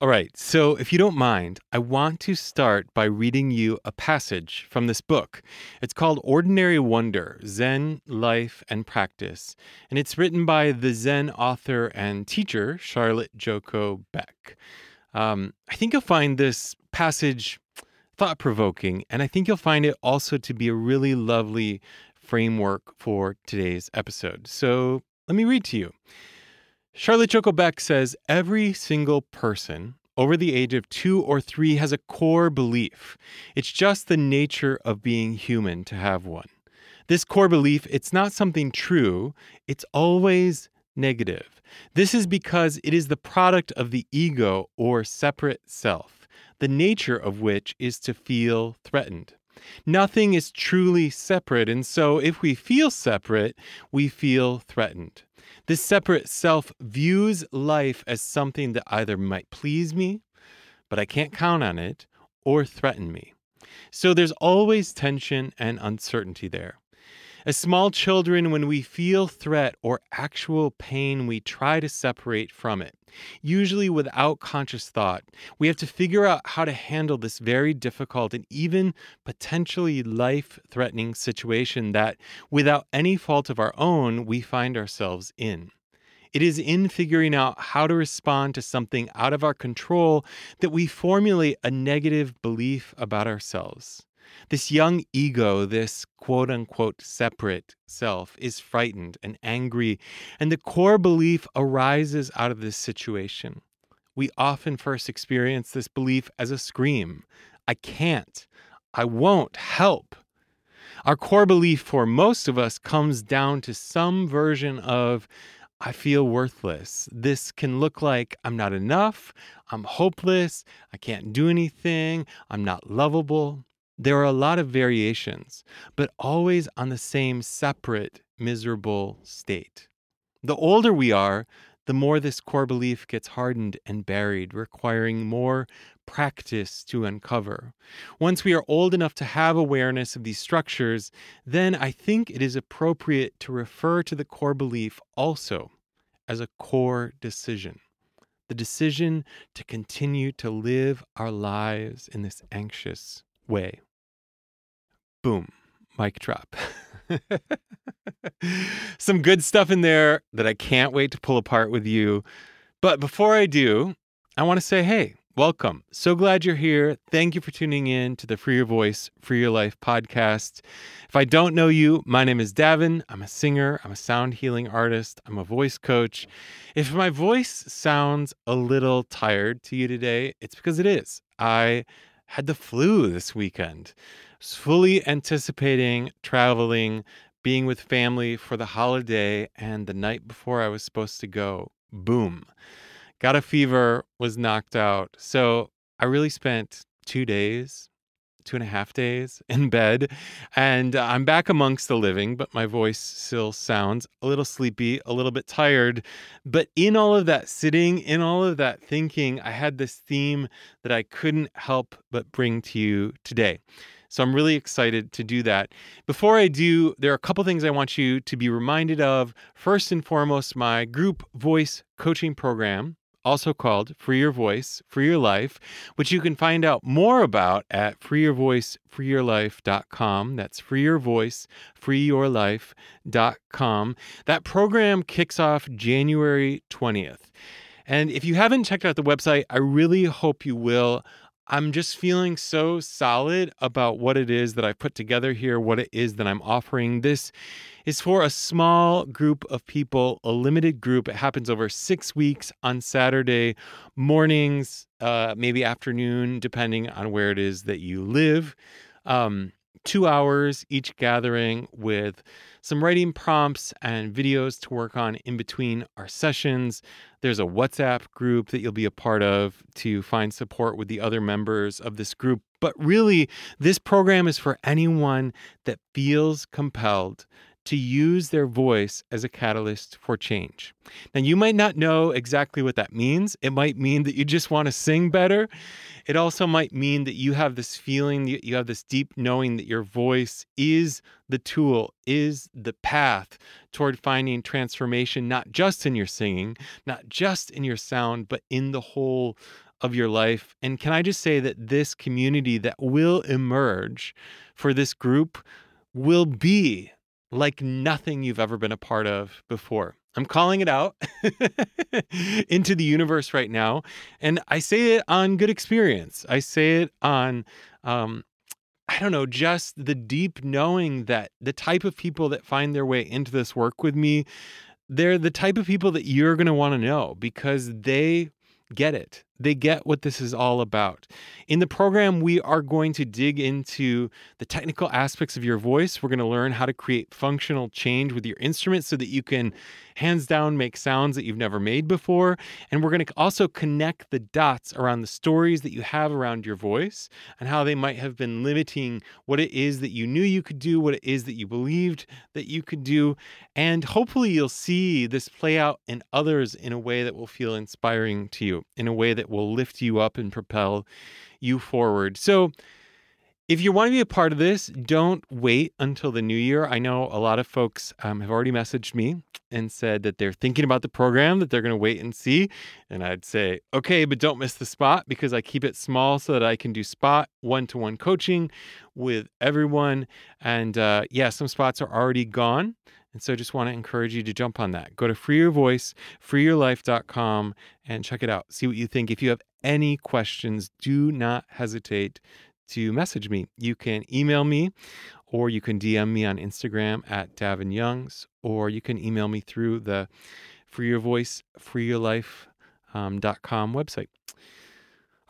All right, so if you don't mind, I want to start by reading you a passage from this book. It's called Ordinary Wonder Zen, Life, and Practice, and it's written by the Zen author and teacher, Charlotte Joko Beck. Um, I think you'll find this passage thought provoking, and I think you'll find it also to be a really lovely framework for today's episode. So let me read to you. Charlotte Joko Beck says every single person over the age of two or three has a core belief. It's just the nature of being human to have one. This core belief, it's not something true, it's always negative. This is because it is the product of the ego or separate self, the nature of which is to feel threatened. Nothing is truly separate, and so if we feel separate, we feel threatened. This separate self views life as something that either might please me, but I can't count on it, or threaten me. So there's always tension and uncertainty there. As small children, when we feel threat or actual pain, we try to separate from it, usually without conscious thought. We have to figure out how to handle this very difficult and even potentially life threatening situation that, without any fault of our own, we find ourselves in. It is in figuring out how to respond to something out of our control that we formulate a negative belief about ourselves. This young ego, this quote unquote separate self, is frightened and angry, and the core belief arises out of this situation. We often first experience this belief as a scream I can't, I won't help. Our core belief for most of us comes down to some version of I feel worthless. This can look like I'm not enough, I'm hopeless, I can't do anything, I'm not lovable. There are a lot of variations, but always on the same separate, miserable state. The older we are, the more this core belief gets hardened and buried, requiring more practice to uncover. Once we are old enough to have awareness of these structures, then I think it is appropriate to refer to the core belief also as a core decision the decision to continue to live our lives in this anxious way boom, mic drop. Some good stuff in there that I can't wait to pull apart with you. But before I do, I want to say, hey, welcome. So glad you're here. Thank you for tuning in to the Free Your Voice, Free Your Life podcast. If I don't know you, my name is Davin. I'm a singer, I'm a sound healing artist, I'm a voice coach. If my voice sounds a little tired to you today, it's because it is. I had the flu this weekend fully anticipating traveling, being with family for the holiday, and the night before I was supposed to go, boom, got a fever, was knocked out. So I really spent two days, two and a half days in bed, and I'm back amongst the living, but my voice still sounds a little sleepy, a little bit tired. But in all of that sitting, in all of that thinking, I had this theme that I couldn't help but bring to you today. So I'm really excited to do that. Before I do, there are a couple things I want you to be reminded of. First and foremost, my group voice coaching program, also called Free Your Voice, Free Your Life, which you can find out more about at freeyourvoicefreeyourlife.com. That's Free Your Voice, freeyourlife.com. That program kicks off January 20th. And if you haven't checked out the website, I really hope you will. I'm just feeling so solid about what it is that I put together here, what it is that I'm offering. This is for a small group of people, a limited group. It happens over six weeks on Saturday mornings, uh, maybe afternoon, depending on where it is that you live. Um, two hours each gathering with some writing prompts and videos to work on in between our sessions. There's a WhatsApp group that you'll be a part of to find support with the other members of this group. But really, this program is for anyone that feels compelled to use their voice as a catalyst for change. Now, you might not know exactly what that means. It might mean that you just want to sing better. It also might mean that you have this feeling, you have this deep knowing that your voice is the tool, is the path toward finding transformation, not just in your singing, not just in your sound, but in the whole of your life. And can I just say that this community that will emerge for this group will be like nothing you've ever been a part of before. I'm calling it out into the universe right now. And I say it on good experience. I say it on, um, I don't know, just the deep knowing that the type of people that find their way into this work with me, they're the type of people that you're going to want to know because they get it. They get what this is all about. In the program, we are going to dig into the technical aspects of your voice. We're going to learn how to create functional change with your instrument so that you can hands down make sounds that you've never made before. And we're going to also connect the dots around the stories that you have around your voice and how they might have been limiting what it is that you knew you could do, what it is that you believed that you could do. And hopefully, you'll see this play out in others in a way that will feel inspiring to you, in a way that will lift you up and propel you forward. So, if you want to be a part of this, don't wait until the new year. I know a lot of folks um, have already messaged me and said that they're thinking about the program, that they're going to wait and see. And I'd say, okay, but don't miss the spot because I keep it small so that I can do spot one to one coaching with everyone. And uh, yeah, some spots are already gone. And so I just want to encourage you to jump on that. Go to freeyourvoice, freeyourlife.com and check it out. See what you think. If you have any questions, do not hesitate to message me. You can email me or you can DM me on Instagram at Davin Youngs, or you can email me through the Free Your Voice, website.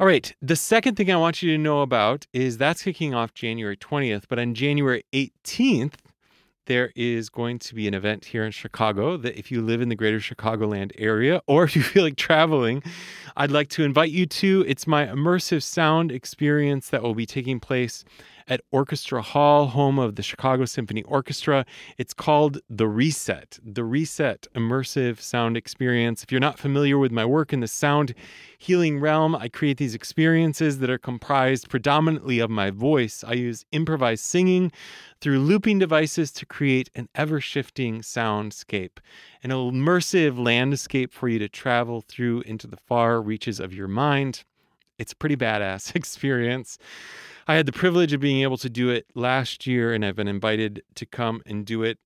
All right. The second thing I want you to know about is that's kicking off January 20th, but on January 18th, there is going to be an event here in Chicago that if you live in the greater Chicagoland area or if you feel like traveling, I'd like to invite you to. It's my immersive sound experience that will be taking place at Orchestra Hall, home of the Chicago Symphony Orchestra. It's called The Reset, The Reset Immersive Sound Experience. If you're not familiar with my work in the sound healing realm, I create these experiences that are comprised predominantly of my voice. I use improvised singing through looping devices to create an ever shifting soundscape, an immersive landscape for you to travel through into the far reaches of your mind. It's a pretty badass experience. I had the privilege of being able to do it last year, and I've been invited to come and do it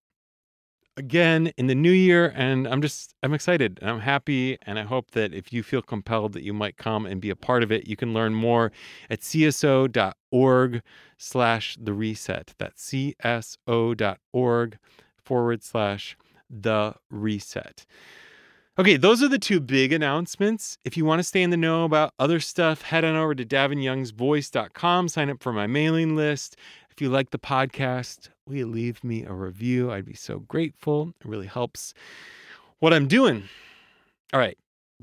again in the new year. And I'm just, I'm excited and I'm happy. And I hope that if you feel compelled that you might come and be a part of it, you can learn more at cso.org slash the reset. That's cso.org forward slash the reset. Okay, those are the two big announcements. If you want to stay in the know about other stuff, head on over to davinyoungsvoice.com, sign up for my mailing list. If you like the podcast, will you leave me a review? I'd be so grateful. It really helps what I'm doing. All right,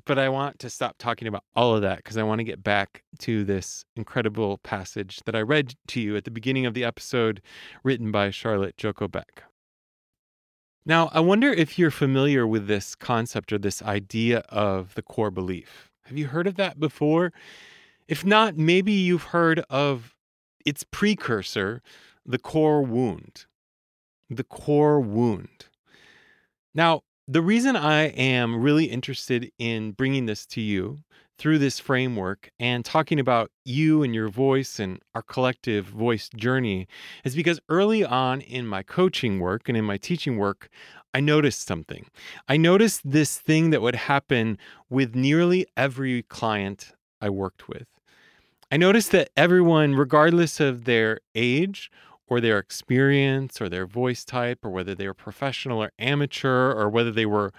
but I want to stop talking about all of that because I want to get back to this incredible passage that I read to you at the beginning of the episode, written by Charlotte Joko Beck. Now, I wonder if you're familiar with this concept or this idea of the core belief. Have you heard of that before? If not, maybe you've heard of its precursor, the core wound. The core wound. Now, the reason I am really interested in bringing this to you through this framework and talking about you and your voice and our collective voice journey is because early on in my coaching work and in my teaching work, I noticed something. I noticed this thing that would happen with nearly every client I worked with. I noticed that everyone, regardless of their age or their experience or their voice type, or whether they were professional or amateur, or whether they were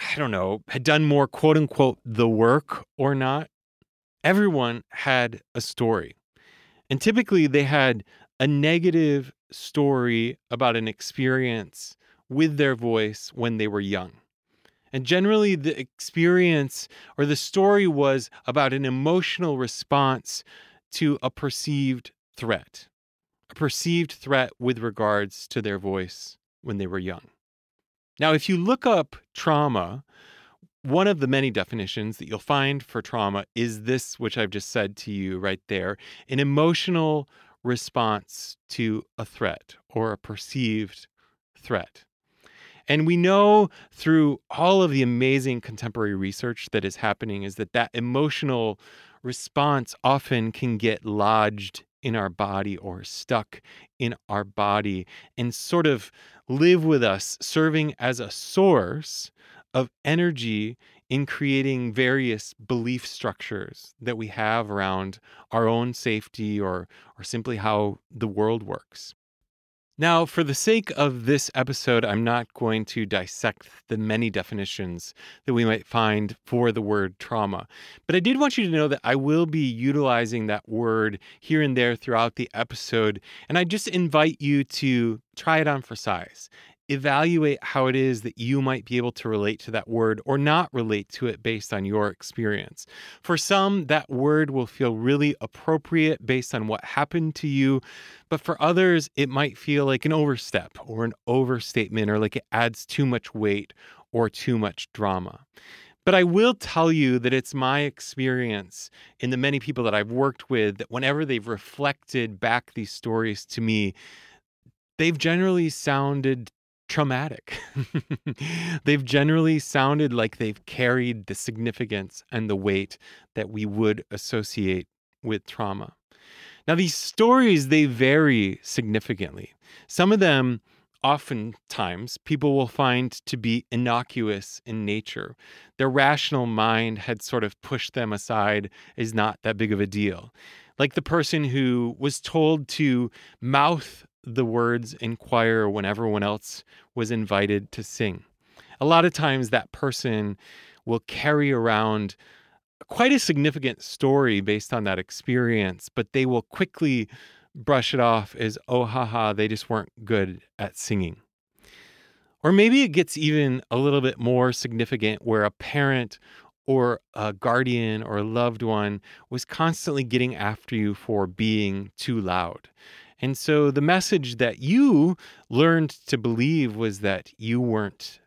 I don't know, had done more quote unquote the work or not, everyone had a story. And typically they had a negative story about an experience with their voice when they were young. And generally, the experience or the story was about an emotional response to a perceived threat, a perceived threat with regards to their voice when they were young. Now, if you look up trauma, one of the many definitions that you'll find for trauma is this, which I've just said to you right there an emotional response to a threat or a perceived threat. And we know through all of the amazing contemporary research that is happening is that that emotional response often can get lodged in our body or stuck in our body and sort of live with us, serving as a source of energy in creating various belief structures that we have around our own safety or, or simply how the world works. Now, for the sake of this episode, I'm not going to dissect the many definitions that we might find for the word trauma. But I did want you to know that I will be utilizing that word here and there throughout the episode. And I just invite you to try it on for size evaluate how it is that you might be able to relate to that word or not relate to it based on your experience. For some, that word will feel really appropriate based on what happened to you, but for others, it might feel like an overstep or an overstatement or like it adds too much weight or too much drama. But I will tell you that it's my experience in the many people that I've worked with that whenever they've reflected back these stories to me, they've generally sounded traumatic. they've generally sounded like they've carried the significance and the weight that we would associate with trauma. Now, these stories, they vary significantly. Some of them, oftentimes, people will find to be innocuous in nature. Their rational mind had sort of pushed them aside as not that big of a deal. Like the person who was told to mouth the words in choir when everyone else was invited to sing. A lot of times, that person will carry around quite a significant story based on that experience, but they will quickly brush it off as, oh, haha, they just weren't good at singing. Or maybe it gets even a little bit more significant where a parent or a guardian or a loved one was constantly getting after you for being too loud. And so the message that you learned to believe was that you weren't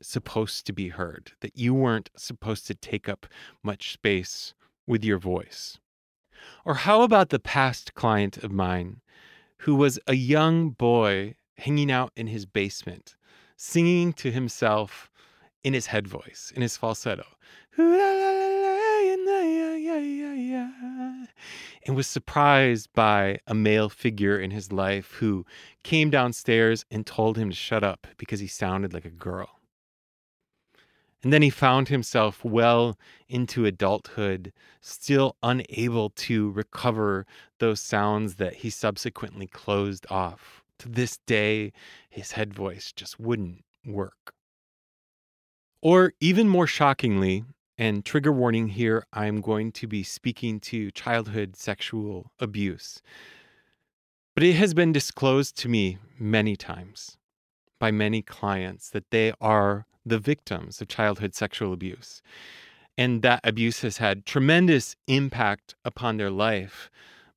supposed to be heard, that you weren't supposed to take up much space with your voice. Or how about the past client of mine who was a young boy hanging out in his basement, singing to himself in his head voice, in his falsetto and was surprised by a male figure in his life who came downstairs and told him to shut up because he sounded like a girl. And then he found himself well into adulthood, still unable to recover those sounds that he subsequently closed off. To this day, his head voice just wouldn't work. Or even more shockingly, and trigger warning here I'm going to be speaking to childhood sexual abuse. But it has been disclosed to me many times by many clients that they are the victims of childhood sexual abuse. And that abuse has had tremendous impact upon their life.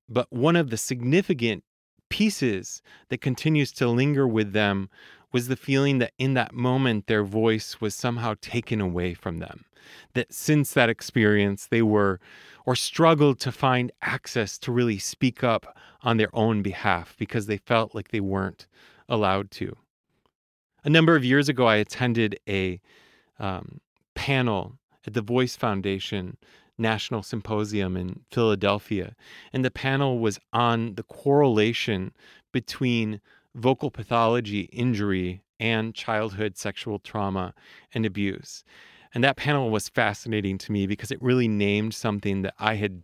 But one of the significant pieces that continues to linger with them was the feeling that in that moment their voice was somehow taken away from them that since that experience, they were or struggled to find access to really speak up on their own behalf because they felt like they weren't allowed to. A number of years ago, I attended a um, panel at the Voice Foundation National Symposium in Philadelphia. And the panel was on the correlation between vocal pathology injury and childhood sexual trauma and abuse. And that panel was fascinating to me because it really named something that I had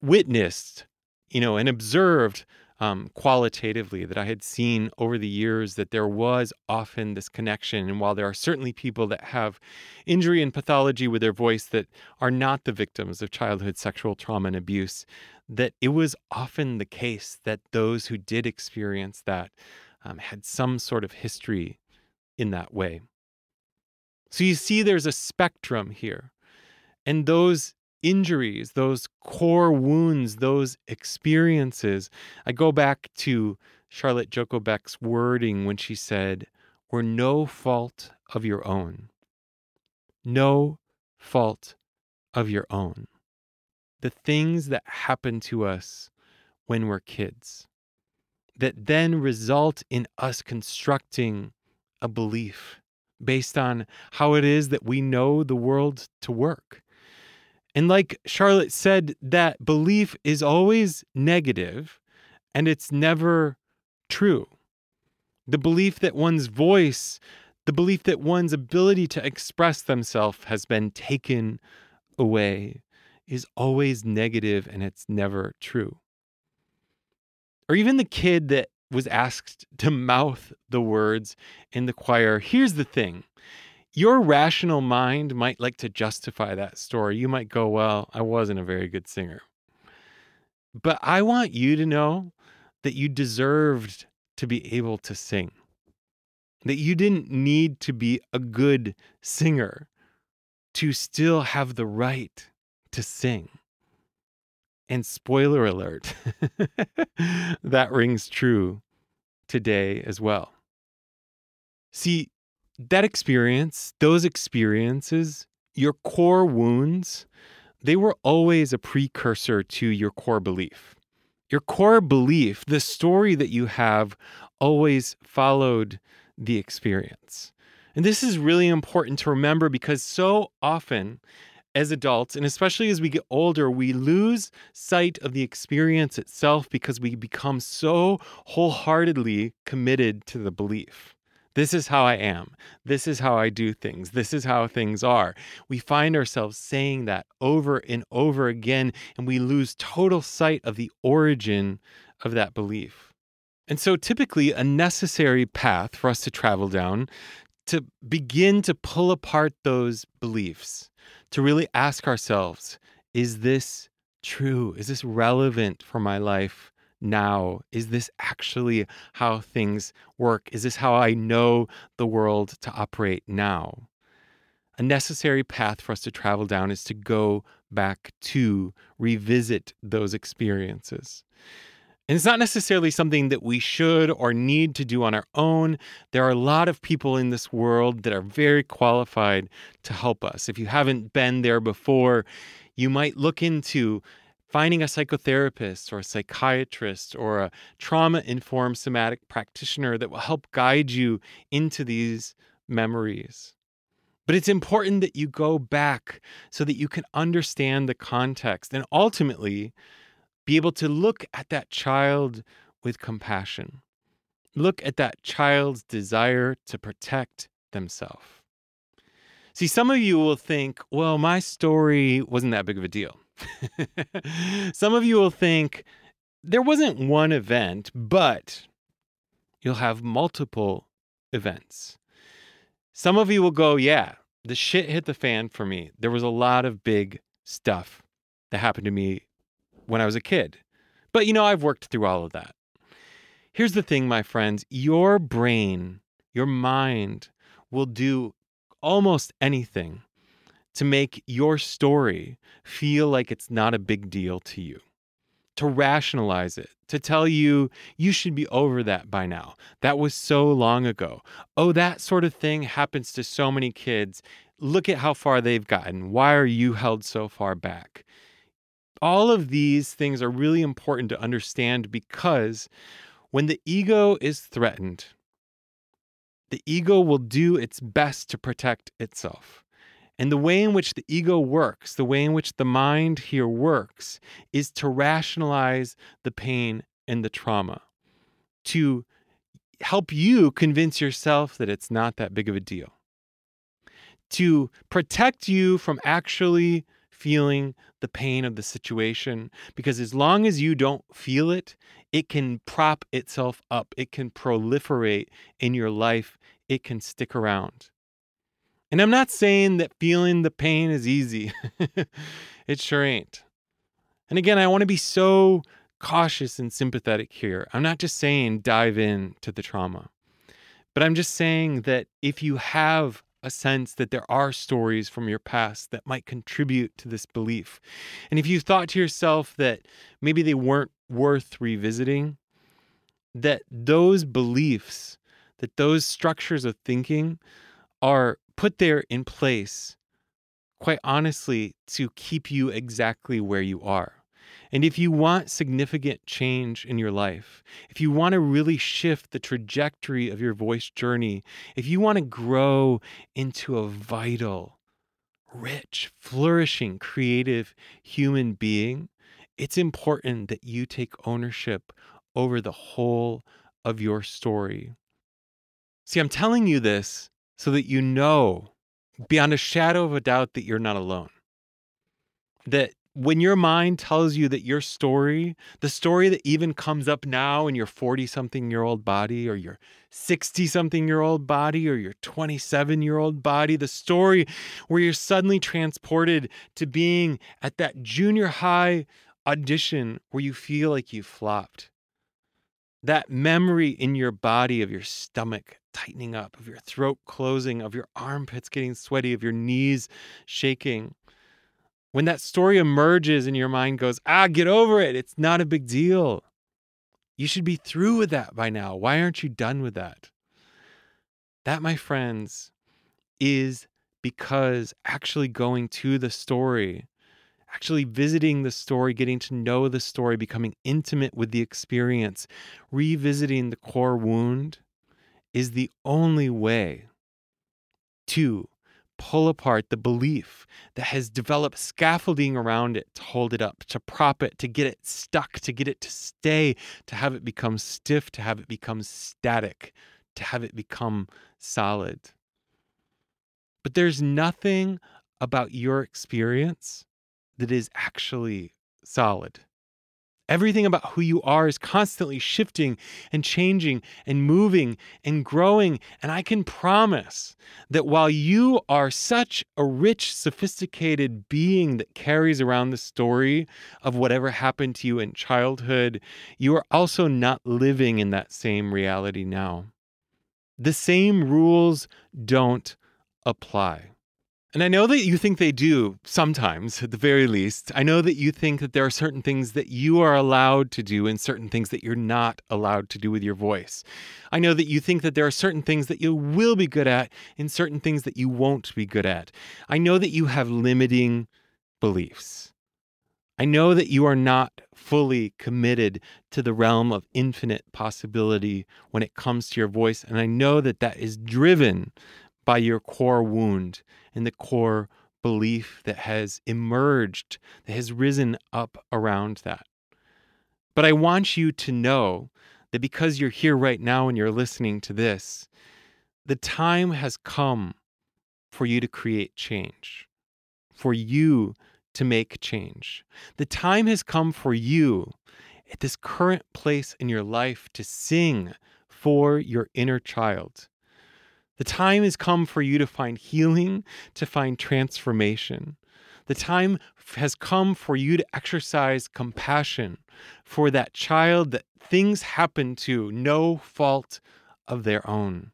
witnessed, you know, and observed um, qualitatively that I had seen over the years that there was often this connection. And while there are certainly people that have injury and pathology with their voice that are not the victims of childhood sexual trauma and abuse, that it was often the case that those who did experience that um, had some sort of history in that way. So you see, there's a spectrum here. And those injuries, those core wounds, those experiences, I go back to Charlotte Joko Beck's wording when she said, were no fault of your own. No fault of your own. The things that happen to us when we're kids that then result in us constructing a belief based on how it is that we know the world to work. And like Charlotte said, that belief is always negative and it's never true. The belief that one's voice, the belief that one's ability to express themselves has been taken away is always negative and it's never true. Or even the kid that was asked to mouth the words in the choir. Here's the thing your rational mind might like to justify that story. You might go, Well, I wasn't a very good singer. But I want you to know that you deserved to be able to sing, that you didn't need to be a good singer to still have the right to sing. And spoiler alert, that rings true today as well. See, that experience, those experiences, your core wounds, they were always a precursor to your core belief. Your core belief, the story that you have, always followed the experience. And this is really important to remember because so often as adults, and especially as we get older, we lose sight of the experience itself because we become so wholeheartedly committed to the belief. This is how I am. This is how I do things. This is how things are. We find ourselves saying that over and over again, and we lose total sight of the origin of that belief. And so, typically, a necessary path for us to travel down to begin to pull apart those beliefs to really ask ourselves is this true? Is this relevant for my life now? Is this actually how things work? Is this how I know the world to operate now? A necessary path for us to travel down is to go back to revisit those experiences. And it's not necessarily something that we should or need to do on our own. There are a lot of people in this world that are very qualified to help us. If you haven't been there before, you might look into finding a psychotherapist or a psychiatrist or a trauma informed somatic practitioner that will help guide you into these memories. But it's important that you go back so that you can understand the context and ultimately be able to look at that child with compassion. Look at that child's desire to protect themselves. See, some of you will think, well, my story wasn't that big of a deal. some of you will think there wasn't one event, but you'll have multiple events. Some of you will go, yeah, the shit hit the fan for me. There was a lot of big stuff that happened to me when I was a kid. But you know, I've worked through all of that. Here's the thing, my friends your brain, your mind will do almost anything to make your story feel like it's not a big deal to you, to rationalize it, to tell you you should be over that by now. That was so long ago. Oh, that sort of thing happens to so many kids. Look at how far they've gotten. Why are you held so far back? All of these things are really important to understand because when the ego is threatened, the ego will do its best to protect itself. And the way in which the ego works, the way in which the mind here works, is to rationalize the pain and the trauma, to help you convince yourself that it's not that big of a deal, to protect you from actually feeling the pain of the situation because as long as you don't feel it, it can prop itself up, it can proliferate in your life, it can stick around. And I'm not saying that feeling the pain is easy, it sure ain't. And again, I want to be so cautious and sympathetic here. I'm not just saying dive in to the trauma, but I'm just saying that if you have a sense that there are stories from your past that might contribute to this belief. And if you thought to yourself that maybe they weren't worth revisiting, that those beliefs, that those structures of thinking are put there in place, quite honestly, to keep you exactly where you are. And if you want significant change in your life, if you want to really shift the trajectory of your voice journey, if you want to grow into a vital, rich, flourishing, creative human being, it's important that you take ownership over the whole of your story. See, I'm telling you this so that you know beyond a shadow of a doubt that you're not alone. That when your mind tells you that your story, the story that even comes up now in your 40 something year old body or your 60 something year old body or your 27 year old body, the story where you're suddenly transported to being at that junior high audition where you feel like you flopped. That memory in your body of your stomach tightening up, of your throat closing, of your armpits getting sweaty, of your knees shaking when that story emerges and your mind goes, ah, get over it. It's not a big deal. You should be through with that by now. Why aren't you done with that? That, my friends, is because actually going to the story, actually visiting the story, getting to know the story, becoming intimate with the experience, revisiting the core wound is the only way to pull apart the belief that has developed scaffolding around it to hold it up, to prop it, to get it stuck, to get it to stay, to have it become stiff, to have it become static, to have it become solid. But there's nothing about your experience that is actually solid. Everything about who you are is constantly shifting and changing and moving and growing. And I can promise that while you are such a rich, sophisticated being that carries around the story of whatever happened to you in childhood, you are also not living in that same reality now. The same rules don't apply. And I know that you think they do sometimes, at the very least. I know that you think that there are certain things that you are allowed to do and certain things that you're not allowed to do with your voice. I know that you think that there are certain things that you will be good at and certain things that you won't be good at. I know that you have limiting beliefs. I know that you are not fully committed to the realm of infinite possibility when it comes to your voice. And I know that that is driven by your core wound and the core belief that has emerged, that has risen up around that. But I want you to know that because you're here right now and you're listening to this, the time has come for you to create change, for you to make change. The time has come for you at this current place in your life to sing for your inner child, the time has come for you to find healing, to find transformation. The time has come for you to exercise compassion for that child that things happen to, no fault of their own.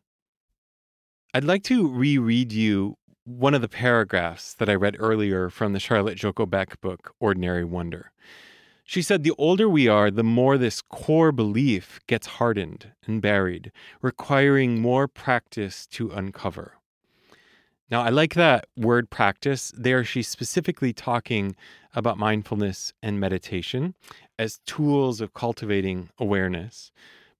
I'd like to reread you one of the paragraphs that I read earlier from the Charlotte Joko Beck book, Ordinary Wonder. She said, The older we are, the more this core belief gets hardened and buried, requiring more practice to uncover. Now, I like that word practice. There, she's specifically talking about mindfulness and meditation as tools of cultivating awareness.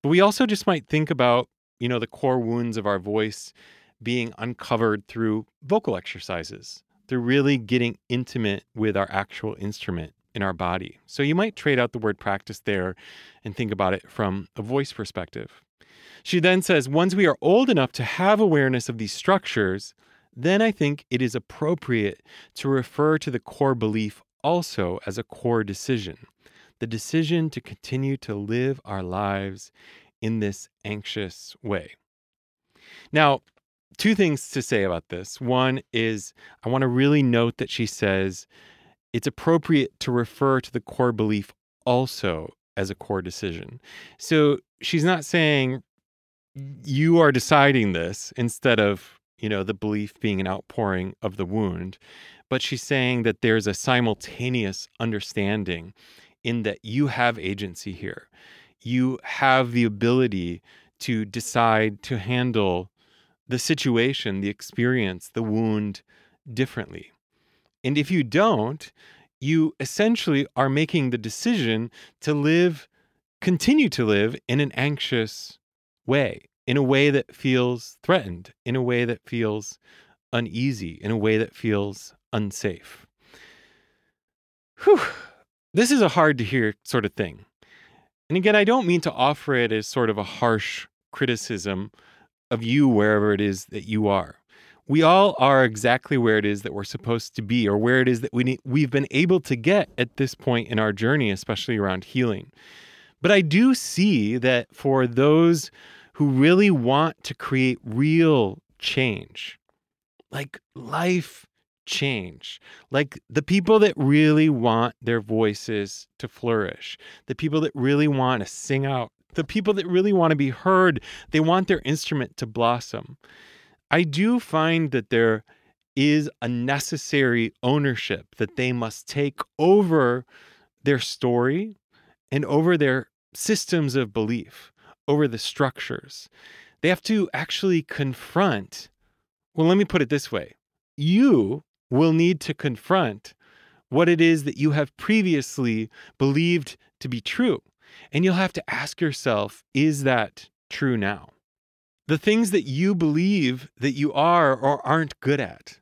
But we also just might think about, you know, the core wounds of our voice being uncovered through vocal exercises, through really getting intimate with our actual instrument in our body. So you might trade out the word practice there and think about it from a voice perspective. She then says, once we are old enough to have awareness of these structures, then I think it is appropriate to refer to the core belief also as a core decision the decision to continue to live our lives in this anxious way. Now, two things to say about this. One is I want to really note that she says it's appropriate to refer to the core belief also as a core decision. So she's not saying you are deciding this instead of, you know, the belief being an outpouring of the wound, but she's saying that there's a simultaneous understanding in that you have agency here. You have the ability to decide to handle the situation, the experience, the wound differently. And if you don't, you essentially are making the decision to live, continue to live in an anxious way, in a way that feels threatened, in a way that feels uneasy, in a way that feels unsafe. Whew. This is a hard to hear sort of thing. And again, I don't mean to offer it as sort of a harsh criticism of you wherever it is that you are. We all are exactly where it is that we're supposed to be or where it is that we need, we've been able to get at this point in our journey, especially around healing. But I do see that for those who really want to create real change, like life change, like the people that really want their voices to flourish, the people that really want to sing out, the people that really want to be heard, they want their instrument to blossom. I do find that there is a necessary ownership that they must take over their story and over their systems of belief, over the structures. They have to actually confront. Well, let me put it this way you will need to confront what it is that you have previously believed to be true. And you'll have to ask yourself, is that true now? The things that you believe that you are or aren't good at,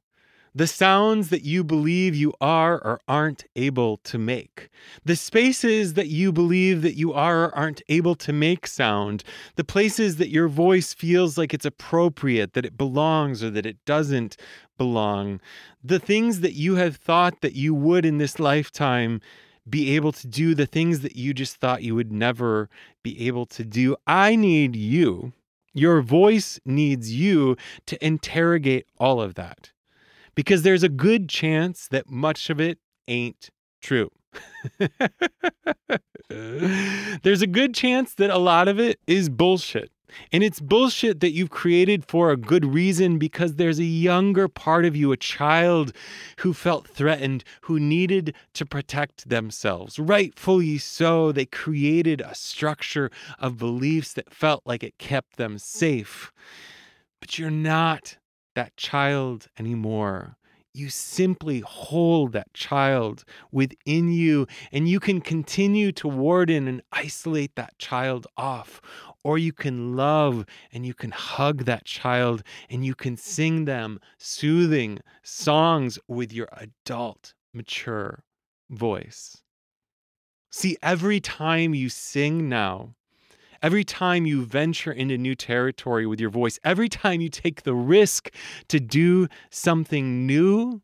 the sounds that you believe you are or aren't able to make, the spaces that you believe that you are or aren't able to make sound, the places that your voice feels like it's appropriate, that it belongs or that it doesn't belong, the things that you have thought that you would in this lifetime be able to do, the things that you just thought you would never be able to do. I need you. Your voice needs you to interrogate all of that because there's a good chance that much of it ain't true. there's a good chance that a lot of it is bullshit. And it's bullshit that you've created for a good reason because there's a younger part of you, a child who felt threatened, who needed to protect themselves. Rightfully so, they created a structure of beliefs that felt like it kept them safe. But you're not that child anymore you simply hold that child within you and you can continue to warden and isolate that child off or you can love and you can hug that child and you can sing them soothing songs with your adult, mature voice. See, every time you sing now, every time you venture into new territory with your voice, every time you take the risk to do something new,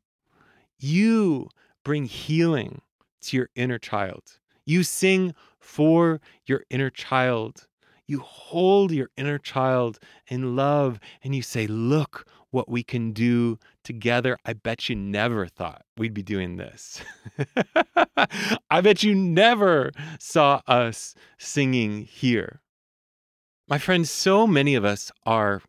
you bring healing to your inner child. You sing for your inner child you hold your inner child in love and you say, Look what we can do together. I bet you never thought we'd be doing this. I bet you never saw us singing here. My friends, so many of us are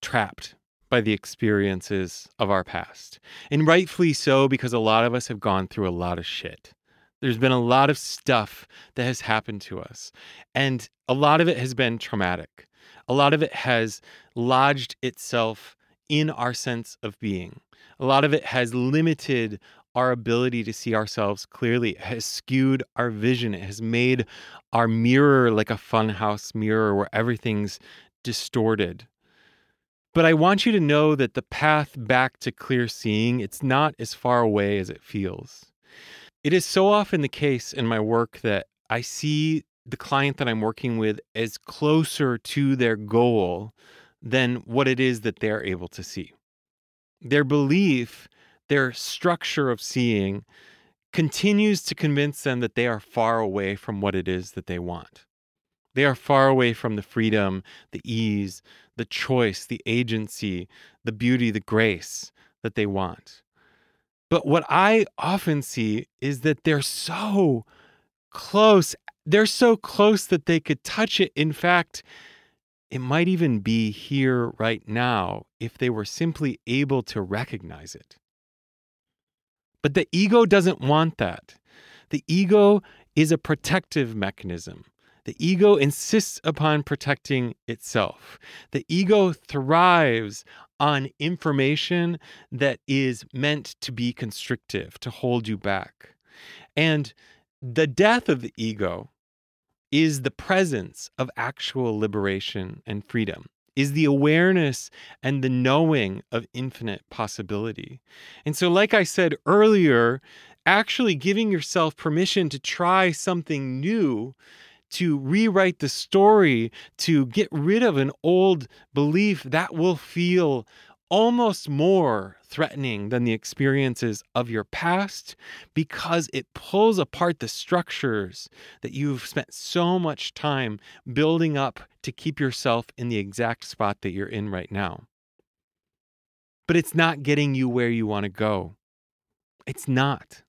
trapped by the experiences of our past. And rightfully so, because a lot of us have gone through a lot of shit. There's been a lot of stuff that has happened to us, and a lot of it has been traumatic. A lot of it has lodged itself in our sense of being. A lot of it has limited our ability to see ourselves clearly. It has skewed our vision. It has made our mirror like a funhouse mirror where everything's distorted. But I want you to know that the path back to clear seeing, it's not as far away as it feels. It is so often the case in my work that I see the client that I'm working with as closer to their goal than what it is that they're able to see. Their belief, their structure of seeing continues to convince them that they are far away from what it is that they want. They are far away from the freedom, the ease, the choice, the agency, the beauty, the grace that they want. But what I often see is that they're so close. They're so close that they could touch it. In fact, it might even be here right now if they were simply able to recognize it. But the ego doesn't want that. The ego is a protective mechanism. The ego insists upon protecting itself. The ego thrives on information that is meant to be constrictive, to hold you back. And the death of the ego is the presence of actual liberation and freedom, is the awareness and the knowing of infinite possibility. And so, like I said earlier, actually giving yourself permission to try something new to rewrite the story, to get rid of an old belief that will feel almost more threatening than the experiences of your past because it pulls apart the structures that you've spent so much time building up to keep yourself in the exact spot that you're in right now. But it's not getting you where you want to go. It's not.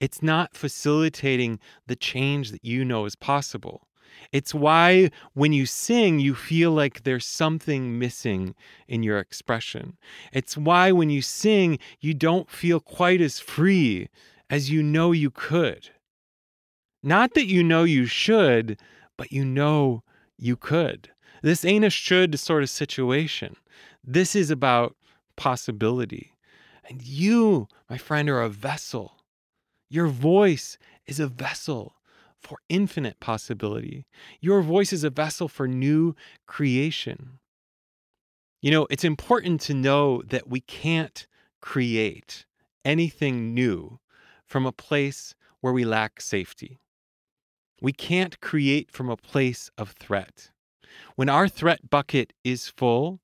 It's not facilitating the change that you know is possible. It's why when you sing, you feel like there's something missing in your expression. It's why when you sing, you don't feel quite as free as you know you could. Not that you know you should, but you know you could. This ain't a should sort of situation. This is about possibility. And you, my friend, are a vessel. Your voice is a vessel for infinite possibility. Your voice is a vessel for new creation. You know, it's important to know that we can't create anything new from a place where we lack safety. We can't create from a place of threat. When our threat bucket is full,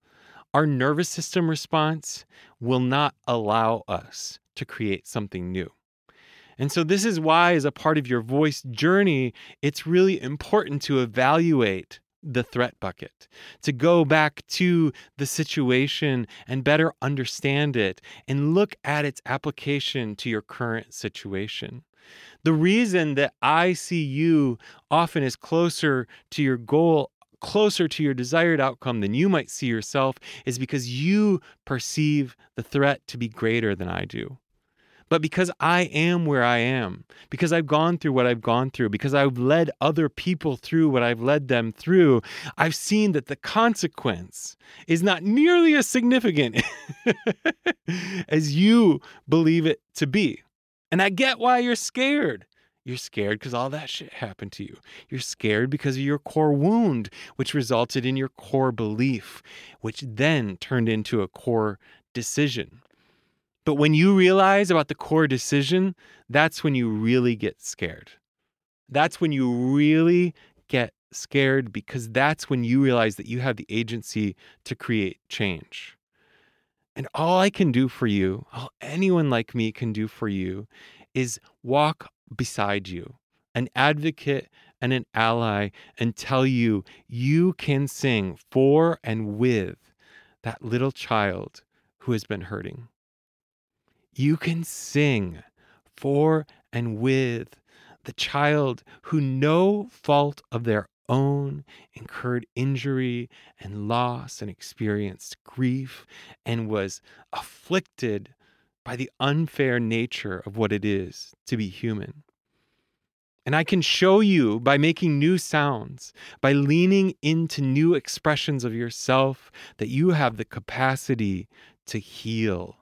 our nervous system response will not allow us to create something new. And so, this is why, as a part of your voice journey, it's really important to evaluate the threat bucket, to go back to the situation and better understand it and look at its application to your current situation. The reason that I see you often is closer to your goal closer to your desired outcome than you might see yourself is because you perceive the threat to be greater than I do. But because I am where I am, because I've gone through what I've gone through, because I've led other people through what I've led them through, I've seen that the consequence is not nearly as significant as you believe it to be. And I get why you're scared. You're scared because all that shit happened to you. You're scared because of your core wound, which resulted in your core belief, which then turned into a core decision. But when you realize about the core decision, that's when you really get scared. That's when you really get scared because that's when you realize that you have the agency to create change. And all I can do for you, all anyone like me can do for you, is walk beside you, an advocate and an ally, and tell you you can sing for and with that little child who has been hurting you can sing for and with the child who no fault of their own incurred injury and loss and experienced grief and was afflicted by the unfair nature of what it is to be human. And I can show you by making new sounds, by leaning into new expressions of yourself, that you have the capacity to heal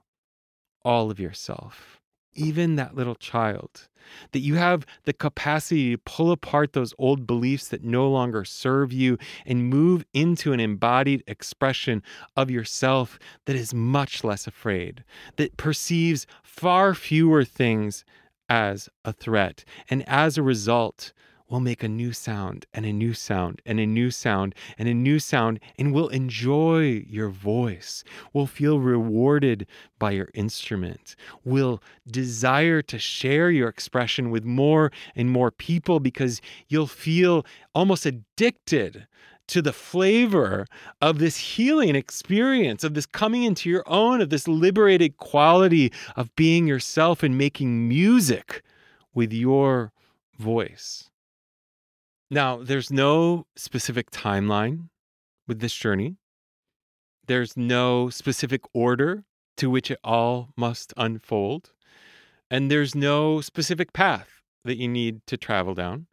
all of yourself, even that little child, that you have the capacity to pull apart those old beliefs that no longer serve you and move into an embodied expression of yourself that is much less afraid, that perceives far fewer things as a threat. And as a result, we'll make a new sound and a new sound and a new sound and a new sound, and we'll enjoy your voice. We'll feel rewarded by your instrument. We'll desire to share your expression with more and more people because you'll feel almost addicted to the flavor of this healing experience, of this coming into your own, of this liberated quality of being yourself and making music with your voice. Now, there's no specific timeline with this journey. There's no specific order to which it all must unfold. And there's no specific path that you need to travel down.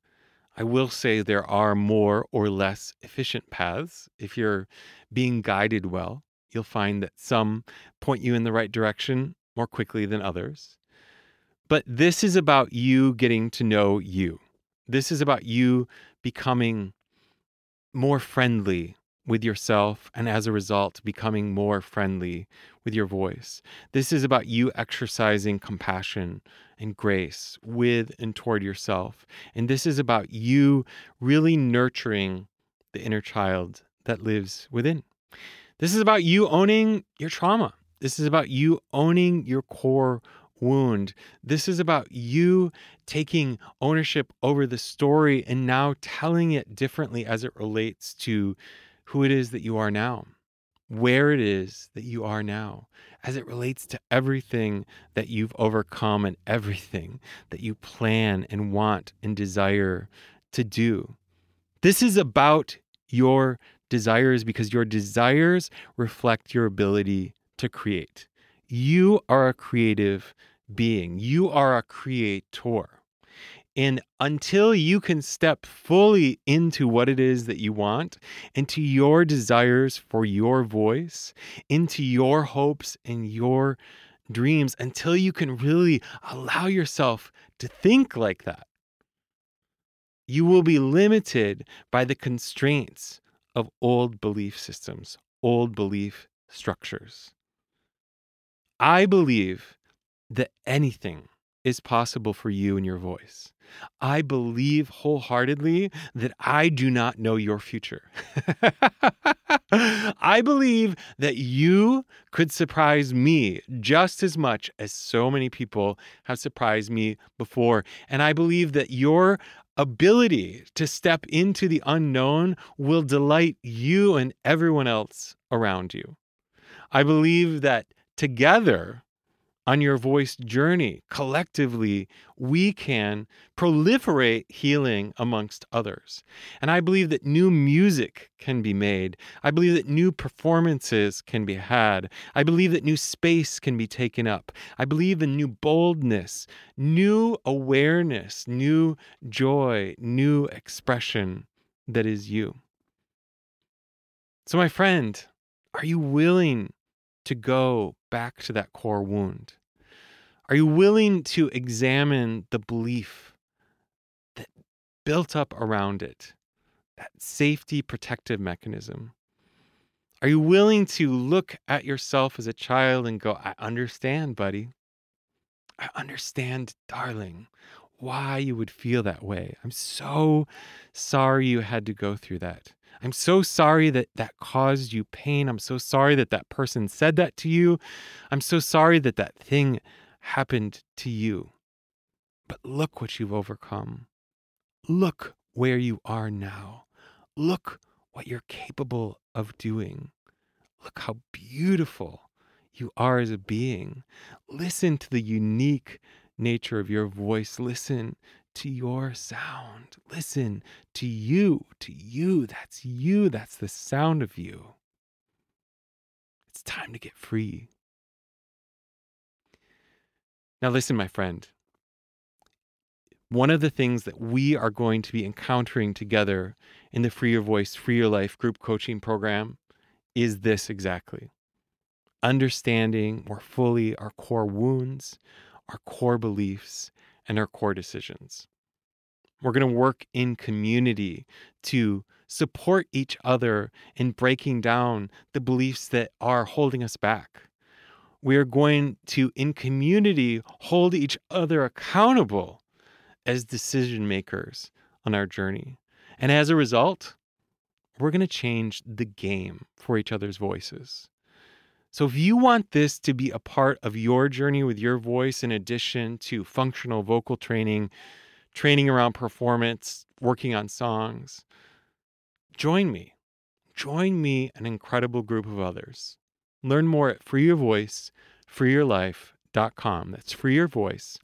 I will say there are more or less efficient paths. If you're being guided well, you'll find that some point you in the right direction more quickly than others. But this is about you getting to know you. This is about you becoming more friendly with yourself and as a result becoming more friendly with your voice. This is about you exercising compassion and grace with and toward yourself. And this is about you really nurturing the inner child that lives within. This is about you owning your trauma. This is about you owning your core wound. This is about you taking ownership over the story and now telling it differently as it relates to who it is that you are now, where it is that you are now, as it relates to everything that you've overcome and everything that you plan and want and desire to do. This is about your desires because your desires reflect your ability to create. You are a creative being, you are a creator. And until you can step fully into what it is that you want, into your desires for your voice, into your hopes and your dreams, until you can really allow yourself to think like that, you will be limited by the constraints of old belief systems, old belief structures. I believe that anything is possible for you and your voice. I believe wholeheartedly that I do not know your future. I believe that you could surprise me just as much as so many people have surprised me before. And I believe that your ability to step into the unknown will delight you and everyone else around you. I believe that together on your voice journey. Collectively, we can proliferate healing amongst others. And I believe that new music can be made. I believe that new performances can be had. I believe that new space can be taken up. I believe in new boldness, new awareness, new joy, new expression that is you. So, my friend, are you willing to go back to that core wound? Are you willing to examine the belief that built up around it, that safety protective mechanism? Are you willing to look at yourself as a child and go, I understand, buddy. I understand, darling, why you would feel that way. I'm so sorry you had to go through that. I'm so sorry that that caused you pain. I'm so sorry that that person said that to you. I'm so sorry that that thing happened to you. But look what you've overcome. Look where you are now. Look what you're capable of doing. Look how beautiful you are as a being. Listen to the unique nature of your voice. Listen to your sound. Listen to you, to you. That's you. That's the sound of you. It's time to get free. Now, listen, my friend. One of the things that we are going to be encountering together in the Free Your Voice, Free Your Life group coaching program is this exactly understanding more fully our core wounds, our core beliefs, and our core decisions. We're going to work in community to support each other in breaking down the beliefs that are holding us back. We are going to, in community, hold each other accountable as decision makers on our journey. And as a result, we're going to change the game for each other's voices. So, if you want this to be a part of your journey with your voice, in addition to functional vocal training, training around performance, working on songs, join me. Join me, an incredible group of others. Learn more at freeyourvoice, freeyourlife.com. That's free your voice,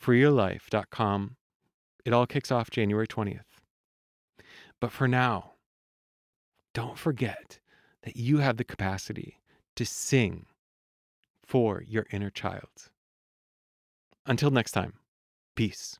freeyourlife.com. It all kicks off January 20th. But for now, don't forget that you have the capacity to sing for your inner child. Until next time, peace.